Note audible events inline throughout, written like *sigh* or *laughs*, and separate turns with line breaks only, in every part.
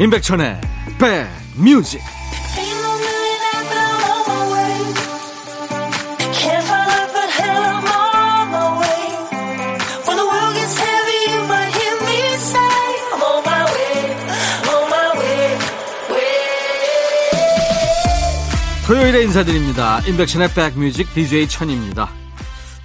임백천의 백뮤직 토요일에 인사드립니다. 임백천의 백뮤직 DJ 천입니다.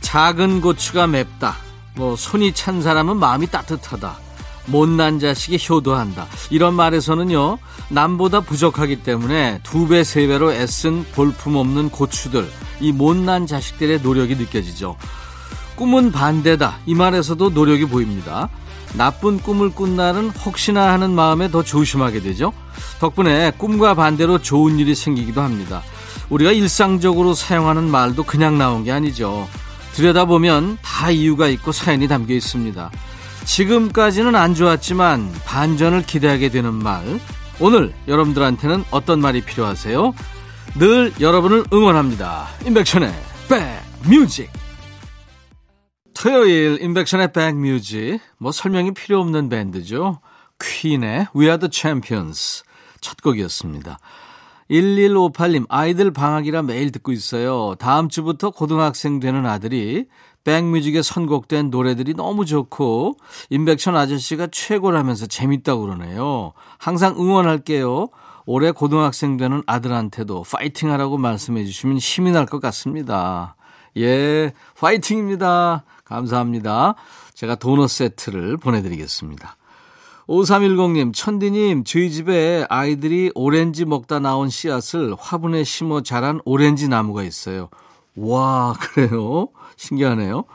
작은 고추가 맵다. 뭐 손이 찬 사람은 마음이 따뜻하다. 못난 자식이 효도한다. 이런 말에서는요, 남보다 부족하기 때문에 두 배, 세 배로 애쓴 볼품 없는 고추들, 이 못난 자식들의 노력이 느껴지죠. 꿈은 반대다. 이 말에서도 노력이 보입니다. 나쁜 꿈을 꾼 날은 혹시나 하는 마음에 더 조심하게 되죠. 덕분에 꿈과 반대로 좋은 일이 생기기도 합니다. 우리가 일상적으로 사용하는 말도 그냥 나온 게 아니죠. 들여다보면 다 이유가 있고 사연이 담겨 있습니다. 지금까지는 안 좋았지만 반전을 기대하게 되는 말. 오늘 여러분들한테는 어떤 말이 필요하세요? 늘 여러분을 응원합니다. 임백천의 백뮤직. 토요일 임백천의 백뮤직. 뭐 설명이 필요 없는 밴드죠. 퀸의 We Are The Champions 첫 곡이었습니다. 1158님, 아이들 방학이라 매일 듣고 있어요. 다음 주부터 고등학생 되는 아들이 백뮤직에 선곡된 노래들이 너무 좋고 임백천 아저씨가 최고라면서 재밌다고 그러네요. 항상 응원할게요. 올해 고등학생 되는 아들한테도 파이팅 하라고 말씀해 주시면 힘이 날 것 같습니다. 예, 파이팅입니다. 감사합니다. 제가 도넛 세트를 보내드리겠습니다. 5310님, 천디님, 저희 집에 아이들이 오렌지 먹다 나온 씨앗을 화분에 심어 자란 오렌지 나무가 있어요. 와, 그래요? 신기하네요.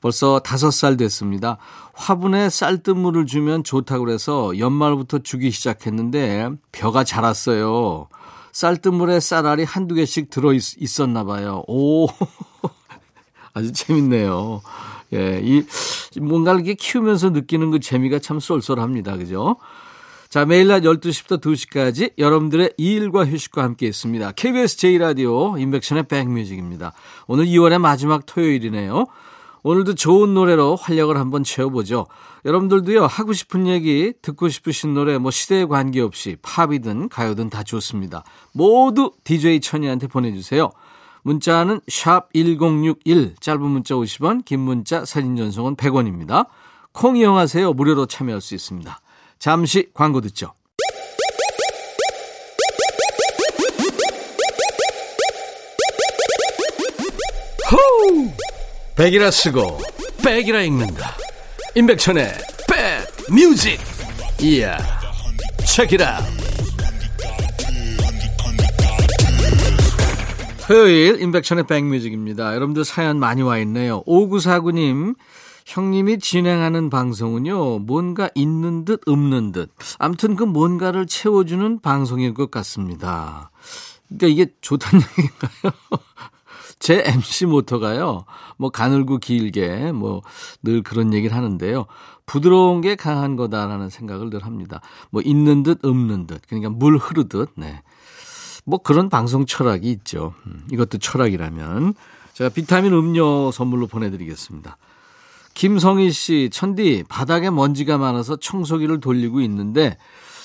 벌써 다섯 살 됐습니다. 화분에 쌀뜨물을 주면 좋다고 그래서 연말부터 주기 시작했는데 벼가 자랐어요. 쌀뜨물에 쌀알이 한두 개씩 들어 있었나 봐요. 오. *laughs* 아주 재밌네요. 예, 이 뭔가를 이렇게 키우면서 느끼는 그 재미가 참 쏠쏠합니다. 그죠? 자, 매일 낮 12시부터 2시까지 여러분들의 일과 휴식과 함께 있습니다. KBS 제1라디오 인백션의 백뮤직입니다. 오늘 2월의 마지막 토요일이네요. 오늘도 좋은 노래로 활력을 한번 채워보죠. 여러분들도요, 하고 싶은 얘기, 듣고 싶으신 노래, 뭐 시대에 관계없이 팝이든 가요든 다 좋습니다. 모두 DJ 천이한테 보내주세요. 문자는 샵 1061, 짧은 문자 50원, 긴 문자 사진 전송은 100원입니다. 콩 이용하세요. 무료로 참여할 수 있습니다. 잠시 광고 듣죠. 호우! 백이라 쓰고 백이라 읽는다. 임백천의 백 뮤직. 이야. 책이라. 토요일 임백천의 백뮤직입니다. 여러분들 사연 많이 와 있네요. 5949님 형님이 진행하는 방송은요, 뭔가 있는 듯 없는 듯. 아무튼 그 뭔가를 채워주는 방송일 것 같습니다. 그러니까 이게 좋다는 *laughs* 얘기인가요? 제 MC 모토가요, 뭐 가늘고 길게, 뭐 늘 그런 얘기를 하는데요. 부드러운 게 강한 거다라는 생각을 늘 합니다. 뭐 있는 듯 없는 듯. 그러니까 물 흐르듯, 네. 뭐 그런 방송 철학이 있죠. 음, 이것도 철학이라면. 제가 비타민 음료 선물로 보내드리겠습니다. 김성희 씨, 천디, 바닥에 먼지가 많아서 청소기를 돌리고 있는데,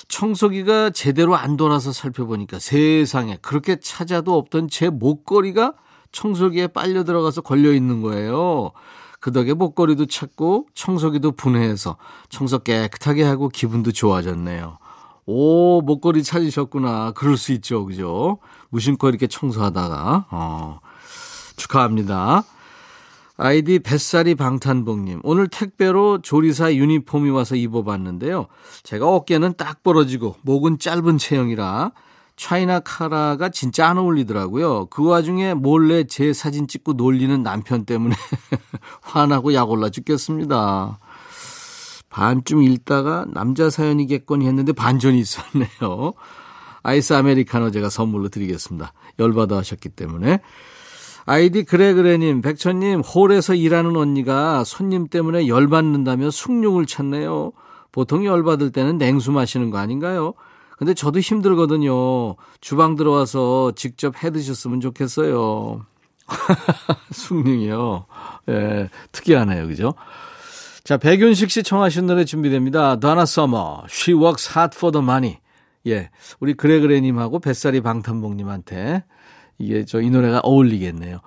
청소기가 제대로 안 돌아서 살펴보니까 세상에 그렇게 찾아도 없던 제 목걸이가 청소기에 빨려 들어가서 걸려 있는 거예요. 그 덕에 목걸이도 찾고 청소기도 분해해서 청소 깨끗하게 하고 기분도 좋아졌네요. 오, 목걸이 찾으셨구나. 그럴 수 있죠. 그죠? 무심코 이렇게 청소하다가, 어, 축하합니다. 아이디 뱃살이 방탄복님. 오늘 택배로 조리사 유니폼이 와서 입어봤는데요. 제가 어깨는 딱 벌어지고 목은 짧은 체형이라 차이나 카라가 진짜 안 어울리더라고요. 그 와중에 몰래 제 사진 찍고 놀리는 남편 때문에 *laughs* 화나고 약 올라 죽겠습니다. 반쯤 읽다가 남자 사연이겠거니 했는데 반전이 있었네요. 아이스 아메리카노 제가 선물로 드리겠습니다. 열받아 하셨기 때문에. 아이디 그래그래님, 백천님, 홀에서 일하는 언니가 손님 때문에 열받는다며 숭늉을 찾네요. 보통 열받을 때는 냉수 마시는 거 아닌가요? 근데 저도 힘들거든요. 주방 들어와서 직접 해 드셨으면 좋겠어요. *laughs* 숭늉이요. 예, 특이하네요. 그죠? 자, 백윤식 씨 청하신 노래 준비됩니다. 도나 서머, She Works Hard for the Money. 예. 우리 그래그래님하고 뱃살이 방탄복님한테 이게 저 이 노래가 어울리겠네요.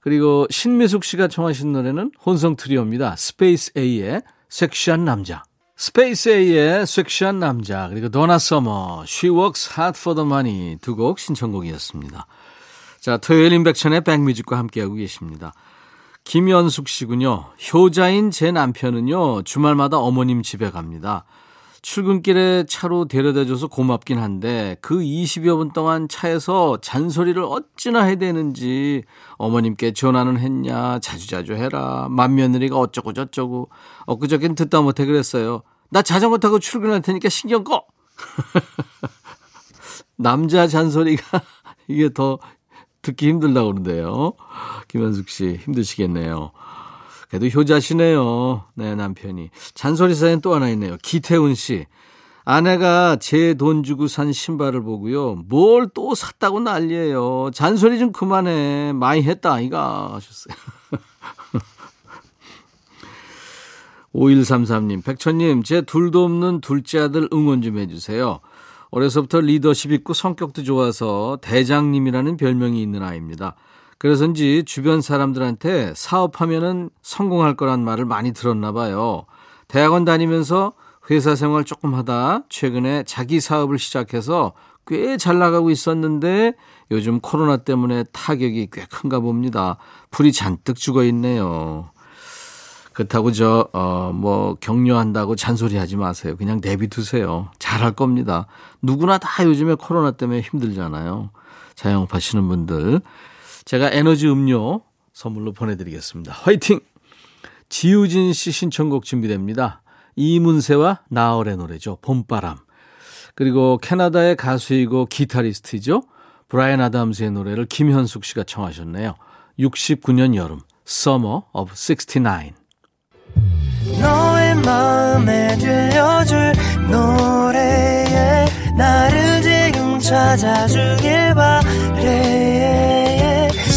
그리고 신미숙 씨가 청하신 노래는 혼성 트리오입니다. 스페이스 A의 섹시한 남자. 스페이스 A의 섹시한 남자. 그리고 도나 서머, She Works Hard for the Money 두 곡 신청곡이었습니다. 자, 토요일 인백천의 백뮤직과 함께하고 계십니다. 김연숙 씨군요. 효자인 제 남편은요, 주말마다 어머님 집에 갑니다. 출근길에 차로 데려다줘서 고맙긴 한데 그 20여 분 동안 차에서 잔소리를 어찌나 해야 되는지 어머님께 전화는 했냐 자주자주 해라 맏며느리가 어쩌고 저쩌고 엊그저께는 듣다 못해 그랬어요. 나 자전거 타고 출근할 테니까 신경 꺼! *laughs* 남자 잔소리가 *laughs* 이게 더 듣기 힘들다고 그러는데요. 김현숙 씨 힘드시겠네요 그래도 효자시네요. 네, 남편이. 잔소리 사연 또 하나 있네요. 기태훈 씨. 아내가 제 돈 주고 산 신발을 보고요. 뭘 또 샀다고 난리예요. 잔소리 좀 그만해. 많이 했다, 아이가. 하셨어요. *laughs* 5133님, 백천님, 제 둘도 없는 둘째 아들 응원 좀 해주세요. 어려서부터 리더십 있고 성격도 좋아서 대장님이라는 별명이 있는 아이입니다. 그래서인지 주변 사람들한테 사업하면은 성공할 거란 말을 많이 들었나 봐요. 대학원 다니면서 회사 생활 조금 하다 최근에 자기 사업을 시작해서 꽤 잘 나가고 있었는데 요즘 코로나 때문에 타격이 꽤 큰가 봅니다. 불이 잔뜩 죽어 있네요. 그렇다고 저, 어, 뭐, 격려한다고 잔소리 하지 마세요. 그냥 내비두세요. 잘할 겁니다. 누구나 다 요즘에 코로나 때문에 힘들잖아요. 자영업 하시는 분들. 제가 에너지 음료 선물로 보내드리겠습니다. 화이팅! 지우진 씨 신청곡 준비됩니다. 이문세와 나얼의 노래죠. 봄바람. 그리고 캐나다의 가수이고 기타리스트죠. 브라이언 아담스의 노래를 김현숙 씨가 청하셨네요. 69년 여름, Summer of 69. 너의 마음에 들려줄 노래에 나를 지금 찾아주길 바래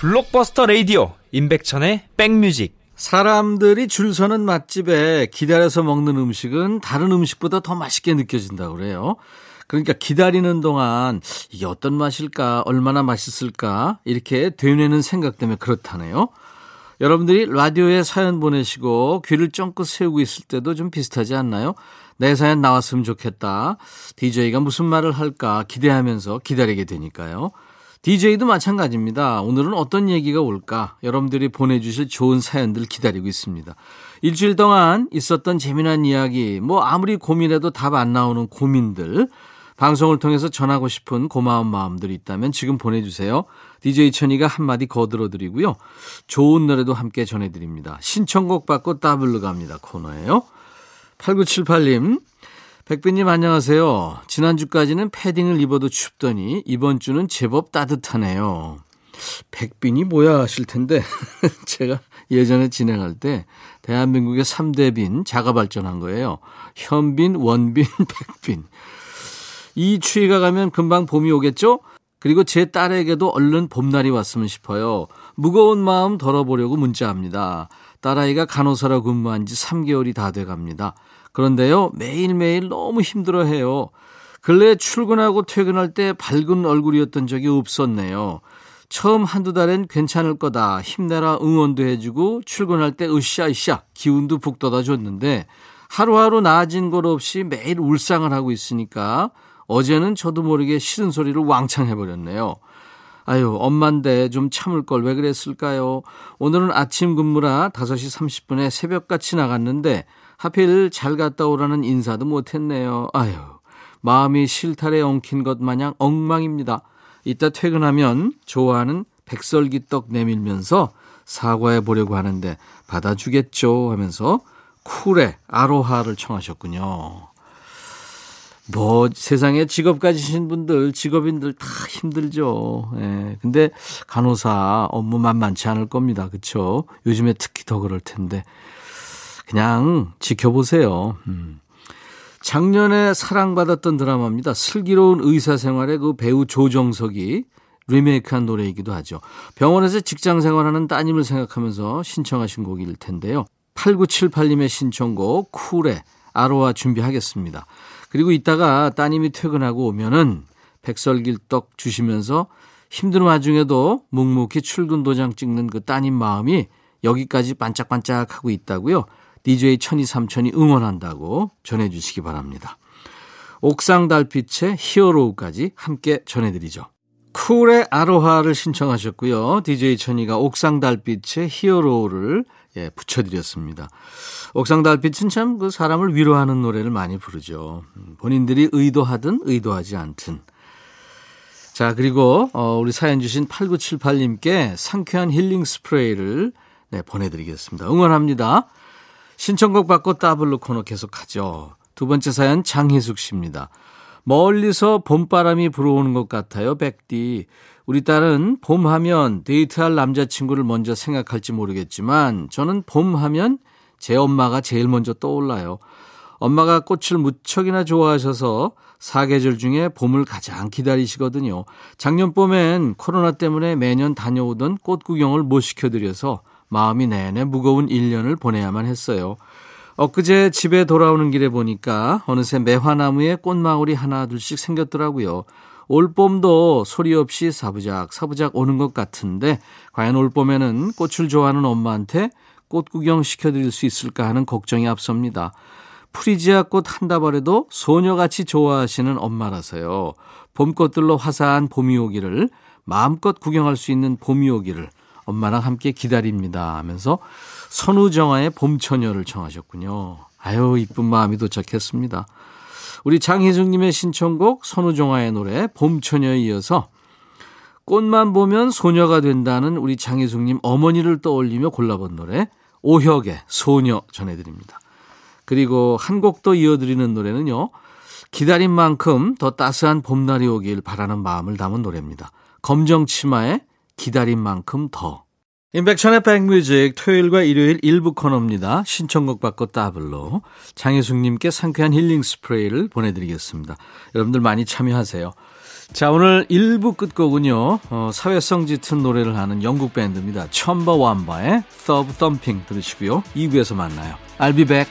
블록버스터 레이디오 임백천의 백뮤직 사람들이 줄 서는 맛집에 기다려서 먹는 음식은 다른 음식보다 더 맛있게 느껴진다고 그래요. 그러니까 기다리는 동안 이게 어떤 맛일까, 얼마나 맛있을까 이렇게 되뇌는 생각 때문에 그렇다네요. 여러분들이 라디오에 사연 보내시고 귀를 쫑긋 세우고 있을 때도 좀 비슷하지 않나요? 내 사연 나왔으면 좋겠다. DJ가 무슨 말을 할까 기대하면서 기다리게 되니까요. DJ도 마찬가지입니다. 오늘은 어떤 얘기가 올까? 여러분들이 보내주실 좋은 사연들 기다리고 있습니다. 일주일 동안 있었던 재미난 이야기, 뭐 아무리 고민해도 답 안 나오는 고민들, 방송을 통해서 전하고 싶은 고마운 마음들이 있다면 지금 보내주세요. DJ 천이가 한마디 거들어드리고요. 좋은 노래도 함께 전해드립니다. 신청곡 받고 따블로 갑니다. 코너예요. 8978님, 백빈님 안녕하세요. 지난주까지는 패딩을 입어도 춥더니 이번 주는 제법 따뜻하네요. 백빈이 뭐야 하실 텐데 *laughs* 제가 예전에 진행할 때 대한민국의 3대 빈 자가 발전한 거예요. 현빈, 원빈, *laughs* 백빈. 이 추위가 가면 금방 봄이 오겠죠? 그리고 제 딸에게도 얼른 봄날이 왔으면 싶어요. 무거운 마음 덜어보려고 문자합니다. 딸아이가 간호사로 근무한 지 3개월이 다 돼 갑니다. 그런데요, 매일매일 너무 힘들어 해요. 근래 출근하고 퇴근할 때 밝은 얼굴이었던 적이 없었네요. 처음 한두 달엔 괜찮을 거다. 힘내라 응원도 해주고 출근할 때 으쌰으쌰 기운도 북돋아 줬는데 하루하루 나아진 것 없이 매일 울상을 하고 있으니까 어제는 저도 모르게 싫은 소리를 왕창 해버렸네요. 아유, 엄만데 좀 참을 걸 왜 그랬을까요? 오늘은 아침 근무라 5시 30분에 새벽같이 나갔는데 하필 잘 갔다 오라는 인사도 못했네요. 아유, 마음이 실타래 엉킨 것 마냥 엉망입니다. 이따 퇴근하면 좋아하는 백설기떡 내밀면서 사과해 보려고 하는데 받아주겠죠 하면서 쿨의 아로하를 청하셨군요. 뭐 세상에 직업 가지신 분들, 직업인들 다 힘들죠. 예. 근데 간호사 업무 만만치 않을 겁니다. 그렇죠? 요즘에 특히 더 그럴 텐데. 그냥 지켜보세요. 음. 작년에 사랑받았던 드라마입니다. 슬기로운 의사 생활의 그 배우 조정석이 리메이크한 노래이기도 하죠. 병원에서 직장 생활하는 따님을 생각하면서 신청하신 곡일 텐데요. 8978님의 신청곡 쿨의 아로하 준비하겠습니다. 그리고 이따가 따님이 퇴근하고 오면은 백설길떡 주시면서 힘든 와중에도 묵묵히 출근 도장 찍는 그 따님 마음이 여기까지 반짝반짝하고 있다고요. DJ 천이 삼천이 응원한다고 전해주시기 바랍니다. 옥상 달빛의 히어로까지 함께 전해드리죠. 쿨의 아로하를 신청하셨고요. DJ 천이가 옥상 달빛의 히어로를 예, 붙여드렸습니다. 옥상 달빛은 참 그 사람을 위로하는 노래를 많이 부르죠. 본인들이 의도하든 의도하지 않든. 자, 그리고 어, 우리 사연 주신 8978님께 상쾌한 힐링 스프레이를 네, 보내드리겠습니다. 응원합니다. 신청곡 받고 따블로 코너 계속하죠. 두 번째 사연 장희숙 씨입니다. 멀리서 봄바람이 불어오는 것 같아요, 백디. 우리 딸은 봄하면 데이트할 남자친구를 먼저 생각할지 모르겠지만 저는 봄하면 제 엄마가 제일 먼저 떠올라요. 엄마가 꽃을 무척이나 좋아하셔서 사계절 중에 봄을 가장 기다리시거든요. 작년 봄엔 코로나 때문에 매년 다녀오던 꽃 구경을 못 시켜드려서 마음이 내내 무거운 1년을 보내야만 했어요. 엊그제 집에 돌아오는 길에 보니까 어느새 매화나무에 꽃망울이 하나 둘씩 생겼더라고요. 올봄도 소리 없이 사부작 사부작 오는 것 같은데 과연 올봄에는 꽃을 좋아하는 엄마한테 꽃 구경 시켜드릴 수 있을까 하는 걱정이 앞섭니다. 프리지아 꽃 한 다발에도 소녀같이 좋아하시는 엄마라서요. 봄꽃들로 화사한 봄이 오기를 마음껏 구경할 수 있는 봄이 오기를 엄마랑 함께 기다립니다 하면서 선우정아의 봄처녀를 청하셨군요. 아유 이쁜 마음이 도착했습니다. 우리 장혜숙님의 신청곡 선우정아의 노래 봄처녀에 이어서 꽃만 보면 소녀가 된다는 우리 장혜숙님 어머니를 떠올리며 골라본 노래 오혁의 소녀 전해드립니다. 그리고 한 곡 더 이어드리는 노래는요. 기다린 만큼 더 따스한 봄날이 오길 바라는 마음을 담은 노래입니다. 검정 치마의 기다린 만큼 더. 인백천의 백뮤직 토요일과 일요일 일부 코너입니다. 신청곡 받고 따블로 장혜숙님께 상쾌한 힐링 스프레이를 보내드리겠습니다. 여러분들 많이 참여하세요. 자 오늘 1부 끝곡은요. 어, 사회성 짙은 노래를 하는 영국 밴드입니다. 첨버 완바의 Thumb Thumping 들으시고요. 2부에서 만나요. I'll be back.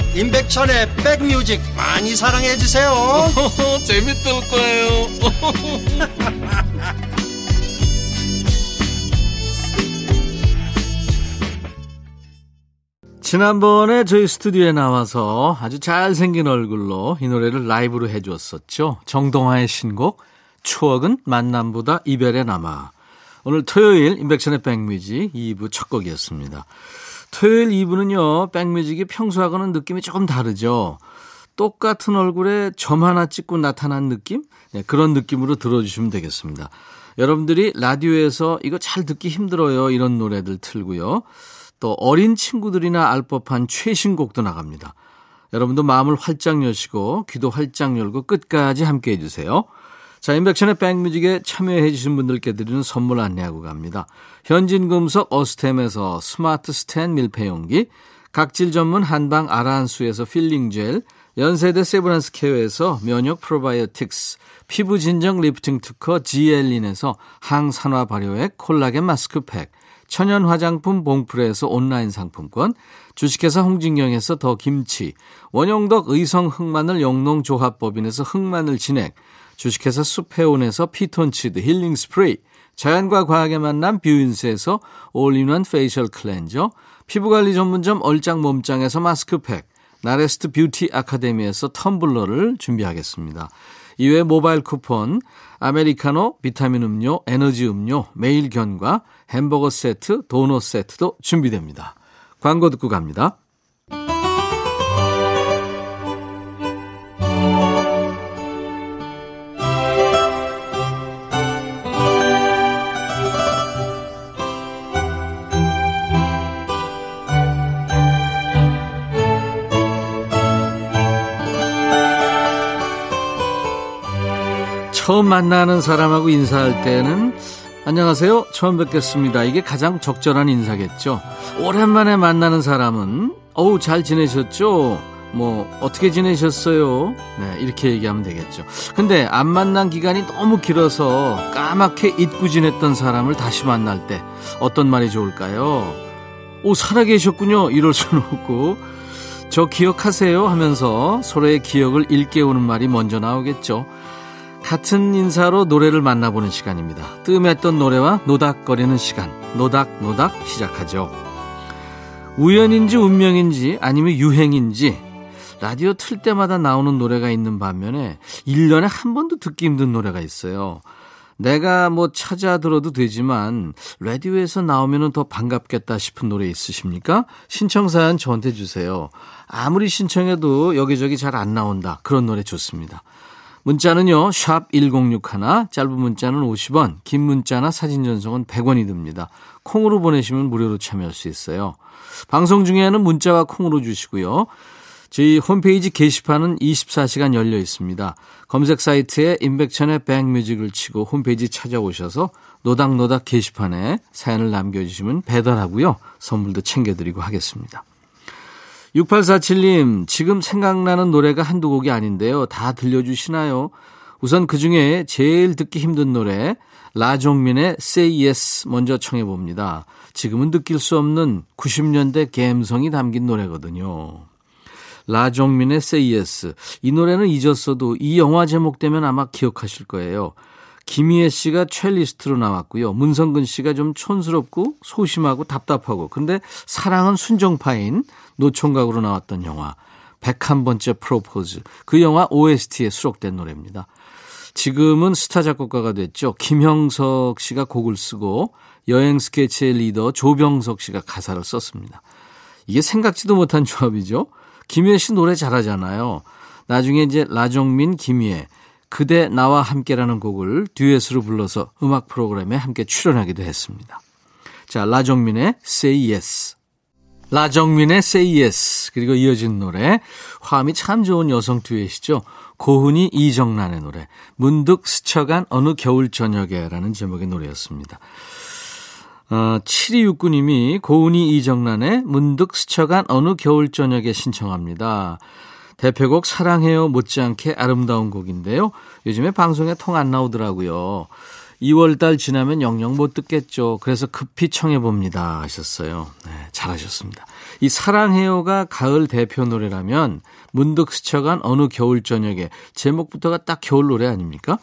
임백천의 백뮤직 많이 사랑해 주세요 *laughs*
재밌을 거예요 *laughs* 지난번에 저희 스튜디오에 나와서 아주 잘생긴 얼굴로 이 노래를 라이브로 해주었었죠. 정동화의 신곡 추억은 만남보다 이별에 남아. 오늘 토요일 인백션의 백뮤직 2부 첫 곡이었습니다. 토요일 2부는요. 백뮤직이 평소하고는 느낌이 조금 다르죠. 똑같은 얼굴에 점 하나 찍고 나타난 느낌? 네, 그런 느낌으로 들어주시면 되겠습니다. 여러분들이 라디오에서 이거 잘 듣기 힘들어요. 이런 노래들 틀고요. 또 어린 친구들이나 알 법한 최신곡도 나갑니다. 여러분도 마음을 활짝 여시고 귀도 활짝 열고 끝까지 함께 해주세요. 자, 인백션의 백뮤직에 참여해 주신 분들께 드리는 선물 안내하고 갑니다. 현진금속 어스템에서 스마트 스탠 밀폐용기, 각질 전문 한방 아라한수에서 필링 젤, 연세대 세브란스 케어에서 면역 프로바이오틱스, 피부 진정 리프팅 특허 지엘린에서 항산화 발효액 콜라겐 마스크팩, 천연 화장품 봉프레에서 온라인 상품권, 주식회사 홍진경에서 더 김치, 원용덕 의성 흑마늘 영농조합법인에서 흑마늘 진액, 주식회사 수페온에서 피톤치드 힐링 스프레이, 자연과 과학의 만남 뷰인스에서 올인원 페이셜 클렌저, 피부관리 전문점 얼짱 몸짱에서 마스크팩, 나레스트 뷰티 아카데미에서 텀블러를 준비하겠습니다. 이외에 모바일 쿠폰, 아메리카노, 비타민 음료, 에너지 음료, 매일 견과, 햄버거 세트, 도넛 세트도 준비됩니다. 광고 듣고 갑니다. 처음 만나는 사람하고 인사할 때는 안녕하세요. 처음 뵙겠습니다. 이게 가장 적절한 인사겠죠. 오랜만에 만나는 사람은 어우 잘 지내셨죠? 뭐 어떻게 지내셨어요? 네, 이렇게 얘기하면 되겠죠. 근데 안 만난 기간이 너무 길어서 까맣게 잊고 지냈던 사람을 다시 만날 때 어떤 말이 좋을까요? 오 살아계셨군요. 이럴 수는 없고 저 기억하세요 하면서 서로의 기억을 일깨우는 말이 먼저 나오겠죠. 같은 인사로 노래를 만나보는 시간입니다. 뜸했던 노래와 노닥거리는 시간, 노닥노닥 시작하죠. 우연인지 운명인지 아니면 유행인지 라디오 틀 때마다 나오는 노래가 있는 반면에 1년에 한 번도 듣기 힘든 노래가 있어요. 내가 뭐 찾아 들어도 되지만 라디오에서 나오면 더 반갑겠다 싶은 노래 있으십니까? 신청사연 저한테 주세요. 아무리 신청해도 여기저기 잘 안 나온다. 그런 노래 좋습니다. 문자는요, 샵 1061, 짧은 문자는 50원, 긴 문자나 사진 전송은 100원이 듭니다. 콩으로 보내시면 무료로 참여할 수 있어요. 방송 중에는 문자와 콩으로 주시고요. 저희 홈페이지 게시판은 24시간 열려 있습니다. 검색 사이트에 임백천의 백뮤직을 치고 홈페이지 찾아오셔서 노닥노닥 게시판에 사연을 남겨주시면 배달하고요. 선물도 챙겨드리고 하겠습니다. 6847님, 지금 생각나는 노래가 한두 곡이 아닌데요. 다 들려주시나요? 우선 그 중에 제일 듣기 힘든 노래, 라종민의 Say Yes 먼저 청해봅니다. 지금은 느낄 수 없는 90년대 감성이 담긴 노래거든요. 라종민의 Say Yes. 이 노래는 잊었어도 이 영화 제목 되면 아마 기억하실 거예요. 김희애 씨가 첼리스트로 나왔고요. 문성근 씨가 좀 촌스럽고 소심하고 답답하고 근데 사랑은 순정파인 노총각으로 나왔던 영화 101번째 프로포즈. 그 영화 OST에 수록된 노래입니다. 지금은 스타 작곡가가 됐죠. 김형석 씨가 곡을 쓰고 여행 스케치의 리더 조병석 씨가 가사를 썼습니다. 이게 생각지도 못한 조합이죠. 김희애 씨 노래 잘하잖아요. 나중에 이제 라정민, 김희애 그대 나와 함께라는 곡을 듀엣으로 불러서 음악 프로그램에 함께 출연하기도 했습니다. 자, 라정민의 Say Yes. 라정민의 Say Yes. 그리고 이어진 노래. 화음이 참 좋은 여성 듀엣이죠. 고훈이 이정란의 노래. 문득 스쳐간 어느 겨울 저녁에라는 제목의 노래였습니다. 어, 7269님이 고은이 이정란의 문득 스쳐간 어느 겨울 저녁에 신청합니다. 대표곡 사랑해요 못지않게 아름다운 곡인데요. 요즘에 방송에 통 안 나오더라고요. 2월 달 지나면 영영 못 듣겠죠. 그래서 급히 청해 봅니다 하셨어요. 네, 잘하셨습니다. 이 사랑해요가 가을 대표 노래라면 문득 스쳐간 어느 겨울 저녁에 제목부터가 딱 겨울 노래 아닙니까?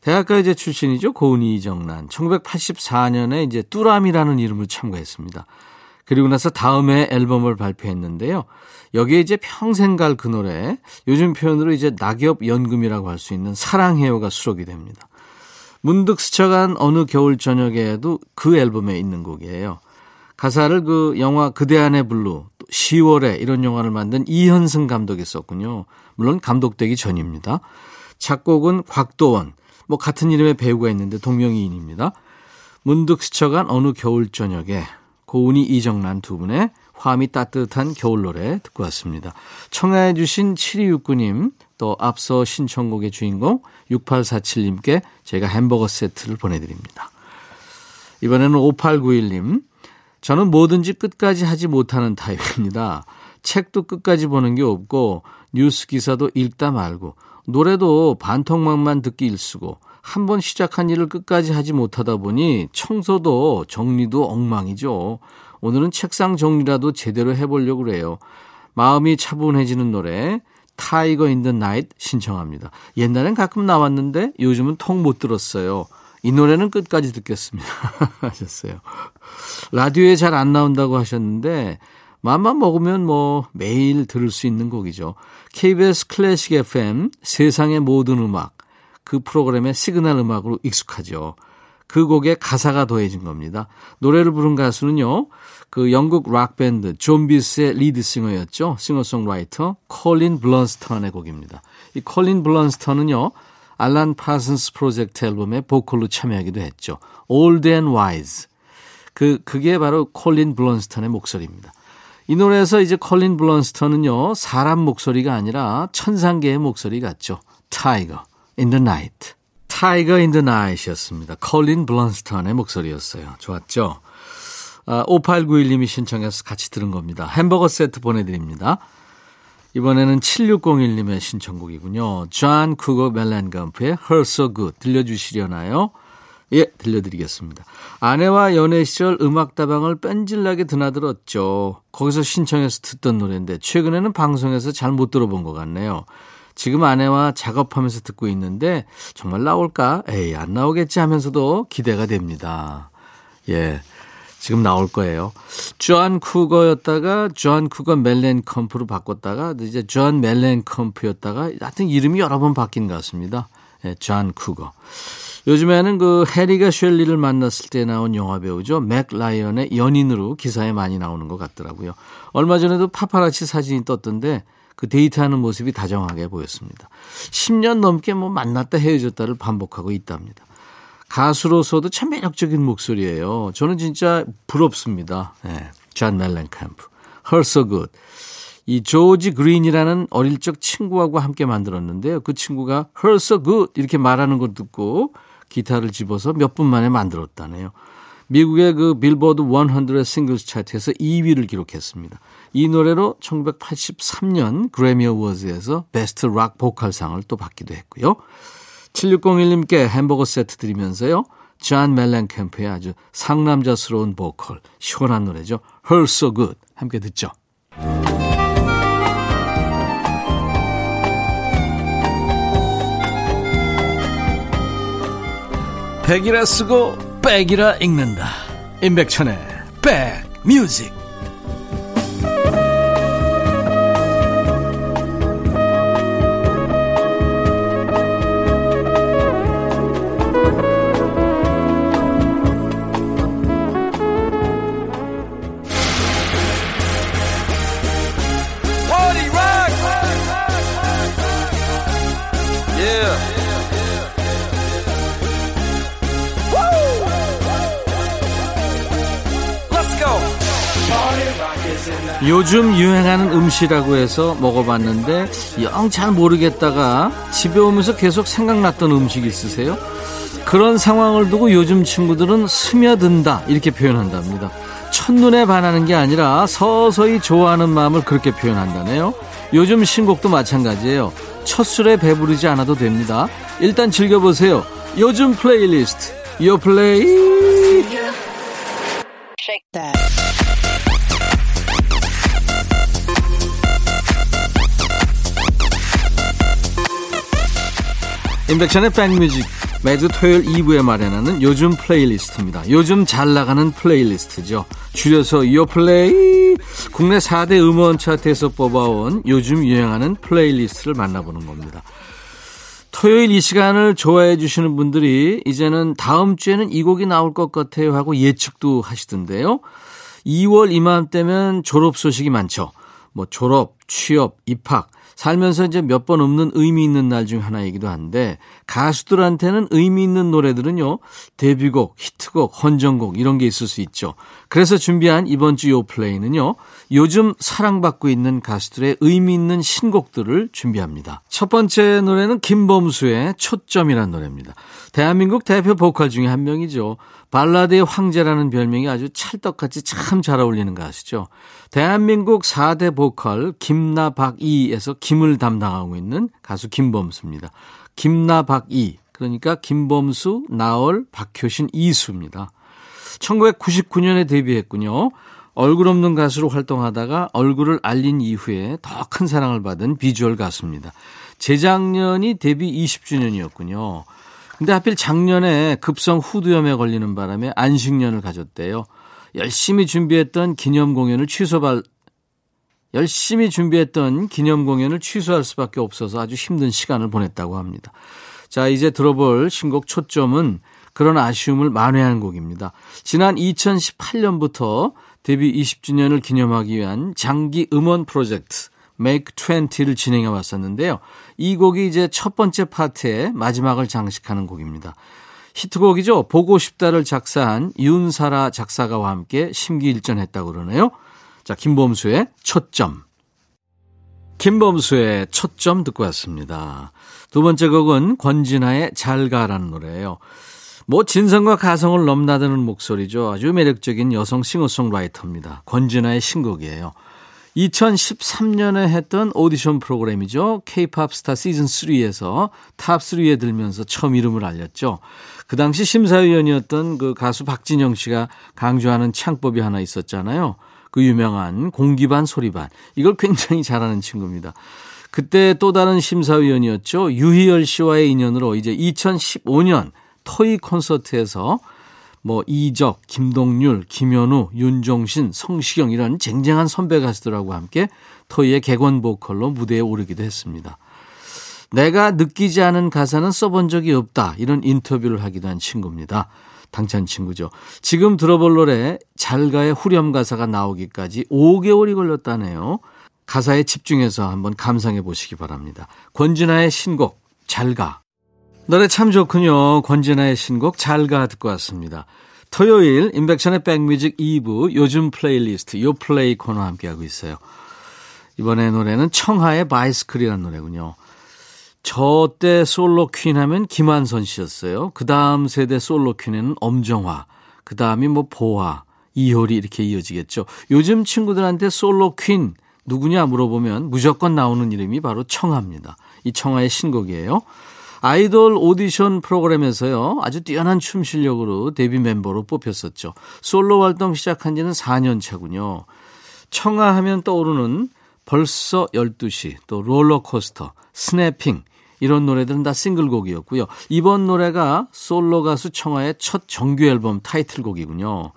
대학가요제 출신이죠. 고은이 이정란. 1984년에 이제 뚜람이라는 이름을 참가했습니다. 그리고 나서 다음에 앨범을 발표했는데요. 여기에 이제 평생 갈 그 노래, 요즘 표현으로 이제 낙엽 연금이라고 할 수 있는 사랑해요가 수록이 됩니다. 문득 스쳐간 어느 겨울 저녁에도 그 앨범에 있는 곡이에요. 가사를 그 영화 그대 안의 블루, 10월에 이런 영화를 만든 이현승 감독이 썼군요. 물론 감독되기 전입니다. 작곡은 곽도원, 뭐 같은 이름의 배우가 있는데 동명이인입니다. 문득 스쳐간 어느 겨울 저녁에 고은이 이정란 두 분의 화음이 따뜻한 겨울 노래 듣고 왔습니다. 청해 주신 7269님 또 앞서 신청곡의 주인공 6847님께 제가 햄버거 세트를 보내드립니다. 이번에는 5891님 저는 뭐든지 끝까지 하지 못하는 타입입니다. 책도 끝까지 보는 게 없고 뉴스 기사도 읽다 말고 노래도 반통막만 듣기 일쓰고 한 번 시작한 일을 끝까지 하지 못하다 보니 청소도 정리도 엉망이죠. 오늘은 책상 정리라도 제대로 해보려고 그래요. 마음이 차분해지는 노래 Tiger in the Night 신청합니다. 옛날엔 가끔 나왔는데 요즘은 통 못 들었어요. 이 노래는 끝까지 듣겠습니다. *laughs* 하셨어요. 라디오에 잘 안 나온다고 하셨는데 맘만 먹으면 뭐 매일 들을 수 있는 곡이죠. KBS 클래식 FM 세상의 모든 음악 그 프로그램의 시그널 음악으로 익숙하죠. 그 곡에 가사가 더해진 겁니다. 노래를 부른 가수는요. 그 영국 락밴드 좀비스의 리드싱어였죠. 싱어송라이터 콜린 블런스턴의 곡입니다. 이 콜린 블런스턴은요. 알란 파슨스 프로젝트 앨범에 보컬로 참여하기도 했죠. Old and Wise. 그, 그게 바로 콜린 블런스턴의 목소리입니다. 이 노래에서 이제 콜린 블런스턴은요, 사람 목소리가 아니라 천상계의 목소리 같죠. Tiger in the Night. In the Night이었습니다. 콜린 블런스턴의 목소리였어요. 좋았죠? 아, 5891님이 신청해서 같이 들은 겁니다. 햄버거 세트 보내드립니다. 이번에는 7601님의 신청곡이군요. 존 쿠거 멜렌캠프의 Hurts So Good 들려주시려나요? 예, 들려드리겠습니다. 아내와 연애 시절 음악다방을 뺀질나게 드나들었죠. 거기서 신청해서 듣던 노래인데 최근에는 방송에서 잘 못 들어본 것 같네요. 지금 아내와 작업하면서 듣고 있는데 정말 나올까? 에이, 안 나오겠지 하면서도 기대가 됩니다. 예. 지금 나올 거예요. 존 쿠거였다가 존 쿠거 멜렌캠프로 바꿨다가 이제 존 멜렌캠프였다가 하여튼 이름이 여러 번 바뀐 것 같습니다. 예, 존 쿠거. 요즘에는 그 해리가 쉘리를 만났을 때 나온 영화 배우죠. 멕 라이언의 연인으로 기사에 많이 나오는 것 같더라고요. 얼마 전에도 파파라치 사진이 떴던데 그 데이트하는 모습이 다정하게 보였습니다. 10년 넘게 뭐 만났다 헤어졌다를 반복하고 있답니다. 가수로서도 참 매력적인 목소리예요. 저는 진짜 부럽습니다. 네, 존 멜렌캠프. Hurts So Good. 이 조지 그린이라는 어릴 적 친구하고 함께 만들었는데요. 그 친구가 Hurts So Good 이렇게 말하는 걸 듣고 기타를 집어서 몇 분 만에 만들었다네요. 미국의 그 빌보드 100 Singles 차트에서 2위를 기록했습니다. 이 노래로 1983년 그래미 어워즈에서 베스트 락 보컬상을 또 받기도 했고요. 7601님께 햄버거 세트 드리면서요. 존 멜렌캠프의 아주 상남자스러운 보컬, 시원한 노래죠. Hurts So Good 함께 듣죠. 백이라 쓰고 백이라 읽는다. 임백천의 백뮤직. 요즘 유행하는 음식이라고 해서 먹어봤는데 영 잘 모르겠다가 집에 오면서 계속 생각났던 음식 있으세요? 그런 상황을 두고 요즘 친구들은 스며든다 이렇게 표현한답니다. 첫눈에 반하는 게 아니라 서서히 좋아하는 마음을 그렇게 표현한다네요. 요즘 신곡도 마찬가지예요. 첫 술에 배부르지 않아도 됩니다. 일단 즐겨보세요. 요즘 플레이리스트. 요 플레이. 임백천의 백뮤직 매주 토요일 2부에 마련하는 요즘 playlist입니다. 요즘 잘 나가는 playlist죠. 줄여서 요플레이 국내 4대 음원 차트에서 뽑아온 요즘 유행하는 playlist를 만나보는 겁니다. 토요일 이 시간을 좋아해 주시는 분들이 이제는 다음 주에는 이 곡이 나올 것 같아요 하고 예측도 하시던데요. 2월 이맘때면 졸업 소식이 많죠. 뭐 졸업, 취업, 입학 살면서 이제 몇 번 없는 의미 있는 날 중 하나이기도 한데 가수들한테는 의미 있는 노래들은요 데뷔곡, 히트곡, 헌정곡 이런 게 있을 수 있죠. 그래서 준비한 이번 주 요 플레이는요 요즘 사랑받고 있는 가수들의 의미 있는 신곡들을 준비합니다. 첫 번째 노래는 김범수의 초점이라는 노래입니다. 대한민국 대표 보컬 중에 한 명이죠. 발라드의 황제라는 별명이 아주 찰떡같이 참 잘 어울리는 가수죠. 대한민국 4대 보컬 김나박이에서 김을 담당하고 있는 가수 김범수입니다. 김나박이 그러니까 김범수, 나얼, 박효신, 이수입니다. 1999년에 데뷔했군요. 얼굴 없는 가수로 활동하다가 얼굴을 알린 이후에 더 큰 사랑을 받은 비주얼 가수입니다. 재작년이 데뷔 20주년이었군요. 근데 하필 작년에 급성 후두염에 걸리는 바람에 안식년을 가졌대요. 열심히 준비했던 기념 공연을 취소받, 열심히 준비했던 기념 공연을 취소할 수밖에 없어서 아주 힘든 시간을 보냈다고 합니다. 자, 이제 들어볼 신곡 초점은 그런 아쉬움을 만회한 곡입니다. 지난 2018년부터 데뷔 20주년을 기념하기 위한 장기 음원 프로젝트 Make 20를 진행해 왔었는데요. 이 곡이 이제 첫 번째 파트의 마지막을 장식하는 곡입니다. 히트곡이죠. 보고 싶다를 작사한 윤사라 작사가와 함께 심기일전했다고 그러네요. 자, 김범수의 초점. 김범수의 초점 듣고 왔습니다. 두 번째 곡은 권진아의 잘 가라는 노래예요. 뭐 진성과 가성을 넘나드는 목소리죠. 아주 매력적인 여성 싱어송라이터입니다. 권진아의 신곡이에요. 2013년에 했던 오디션 프로그램이죠. K-팝 스타 시즌 3에서 Top 3에 들면서 처음 이름을 알렸죠. 그 당시 심사위원이었던 그 가수 박진영 씨가 강조하는 창법이 하나 있었잖아요. 그 유명한 공기반 소리반. 이걸 굉장히 잘하는 친구입니다. 그때 또 다른 심사위원이었죠. 유희열 씨와의 인연으로 이제 2015년 토이 콘서트에서 뭐 이적, 김동률, 김연우, 윤종신, 성시경 이런 쟁쟁한 선배 가수들하고 함께 토이의 객원 보컬로 무대에 오르기도 했습니다. 내가 느끼지 않은 가사는 써본 적이 없다. 이런 인터뷰를 하기도 한 친구입니다. 당찬 친구죠. 지금 들어볼 노래 잘가의 후렴 가사가 나오기까지 5개월이 걸렸다네요. 가사에 집중해서 한번 감상해 보시기 바랍니다. 권진아의 신곡 잘가 노래 참 좋군요. 권진아의 신곡 잘가 듣고 왔습니다. 토요일 임백천의 백뮤직 2부 요즘 플레이리스트 요플레이 코너 함께하고 있어요. 이번에 노래는 청하의 Bicycle이라는 노래군요. 저 때 솔로 퀸 하면 김완선 씨였어요. 그 다음 세대 솔로 퀸에는 엄정화, 그 다음이 뭐 보아, 이효리 이렇게 이어지겠죠. 요즘 친구들한테 솔로 퀸 누구냐 물어보면 무조건 나오는 이름이 바로 청하입니다. 이 청하의 신곡이에요. 아이돌 오디션 프로그램에서요. 아주 뛰어난 춤 실력으로 데뷔 멤버로 뽑혔었죠. 솔로 활동 시작한 지는 4년 차군요. 청하 하면 떠오르는 벌써 12시, 또 롤러코스터, Snapping, 이런 노래들은 다 싱글곡이었고요. 이번 노래가 솔로 가수 청하의 첫 정규 앨범 타이틀곡이군요.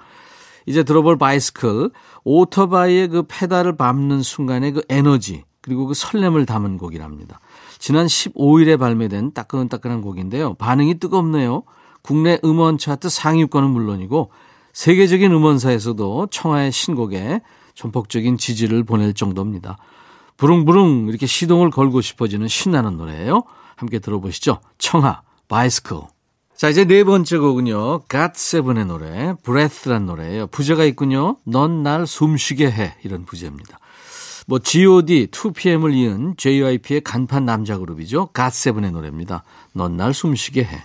이제 들어볼 Bicycle, 오토바이의 그 페달을 밟는 순간의 그 에너지, 그리고 그 설렘을 담은 곡이랍니다. 지난 15일에 발매된 따끈따끈한 곡인데요. 반응이 뜨겁네요. 국내 음원 차트 상위권은 물론이고 세계적인 음원사에서도 청하의 신곡에 전폭적인 지지를 보낼 정도입니다. 부릉부릉 이렇게 시동을 걸고 싶어지는 신나는 노래예요. 함께 들어보시죠. 청하, 바이스클. 자, 이제 네 번째 곡은요. 갓세븐의 노래, 브레스란 노래예요. 부제가 있군요. 넌 날 숨쉬게 해. 이런 부제입니다. 뭐 G.O.D, 2PM을 이은 JYP의 간판 남자 그룹이죠. 갓세븐의 노래입니다. 넌 날 숨쉬게 해.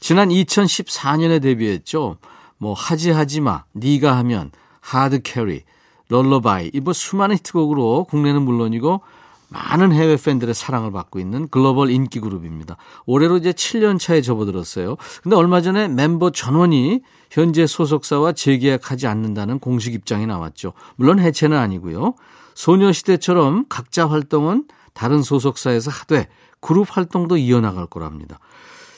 지난 2014년에 데뷔했죠. 뭐 하지 하지 마, 네가 하면, Hard Carry, Lullaby 이뭐 수많은 히트곡으로 국내는 물론이고 많은 해외 팬들의 사랑을 받고 있는 글로벌 인기 그룹입니다. 올해로 이제 7년 차에 접어들었어요. 근데 얼마 전에 멤버 전원이 현재 소속사와 재계약하지 않는다는 공식 입장이 나왔죠. 물론 해체는 아니고요. 소녀시대처럼 각자 활동은 다른 소속사에서 하되 그룹 활동도 이어나갈 거랍니다.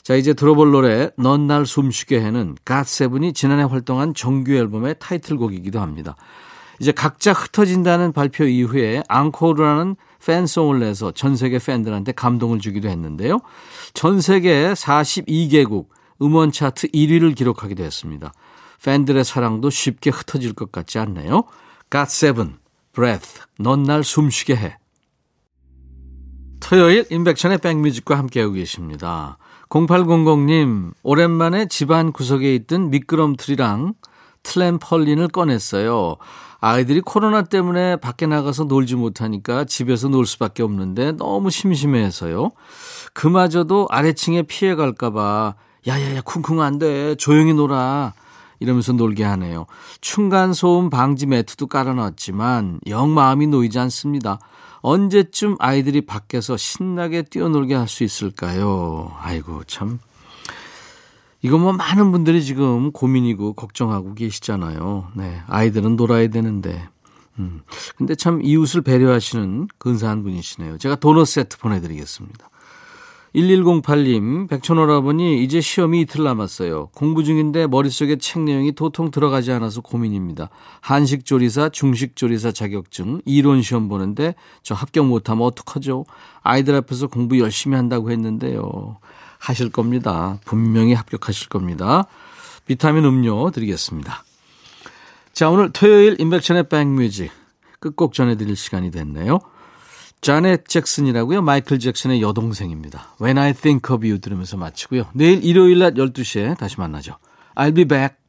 자, 이제 들어볼 노래 넌 날 숨쉬게 해는 갓세븐이 지난해 활동한 정규 앨범의 타이틀곡이기도 합니다. 이제 각자 흩어진다는 발표 이후에 앙코르라는 팬송을 내서 전 세계 팬들한테 감동을 주기도 했는데요. 전 세계 42개국 음원 차트 1위를 기록하기도 했습니다. 팬들의 사랑도 쉽게 흩어질 것 같지 않네요. 갓세븐 breath. 넌 날 숨쉬게 해. 토요일 인백션의 백뮤직과 함께하고 계십니다. 0800님, 오랜만에 집안 구석에 있던 미끄럼틀이랑 트램펄린을 꺼냈어요. 아이들이 코로나 때문에 밖에 나가서 놀지 못하니까 집에서 놀 수밖에 없는데 너무 심심해서요. 그마저도 아래층에 피해갈까봐 야야야 쿵쿵 안 돼. 조용히 놀아. 이러면서 놀게 하네요. 층간소음 방지 매트도 깔아놨지만 영 마음이 놓이지 않습니다. 언제쯤 아이들이 밖에서 신나게 뛰어놀게 할 수 있을까요? 아이고, 참. 이거 뭐 많은 분들이 지금 고민이고 걱정하고 계시잖아요. 네. 아이들은 놀아야 되는데. 음. 근데 참 이웃을 배려하시는 근사한 분이시네요. 제가 도넛 세트 보내드리겠습니다. 1108님, 백촌오라버니, 이제 시험이 이틀 남았어요. 공부 중인데 머릿속에 책 내용이 도통 들어가지 않아서 고민입니다. 한식조리사, 중식조리사 자격증, 이론 시험 보는데 저 합격 못하면 어떡하죠? 아이들 앞에서 공부 열심히 한다고 했는데요. 하실 겁니다. 분명히 합격하실 겁니다. 비타민 음료 드리겠습니다. 자, 오늘 토요일 인백천의 백뮤직 끝곡 전해드릴 시간이 됐네요. 자넷 잭슨이라고요. 마이클 잭슨의 여동생입니다. When I Think of You 들으면서 마치고요. 내일 일요일 낮 12시에 다시 만나죠. I'll be back.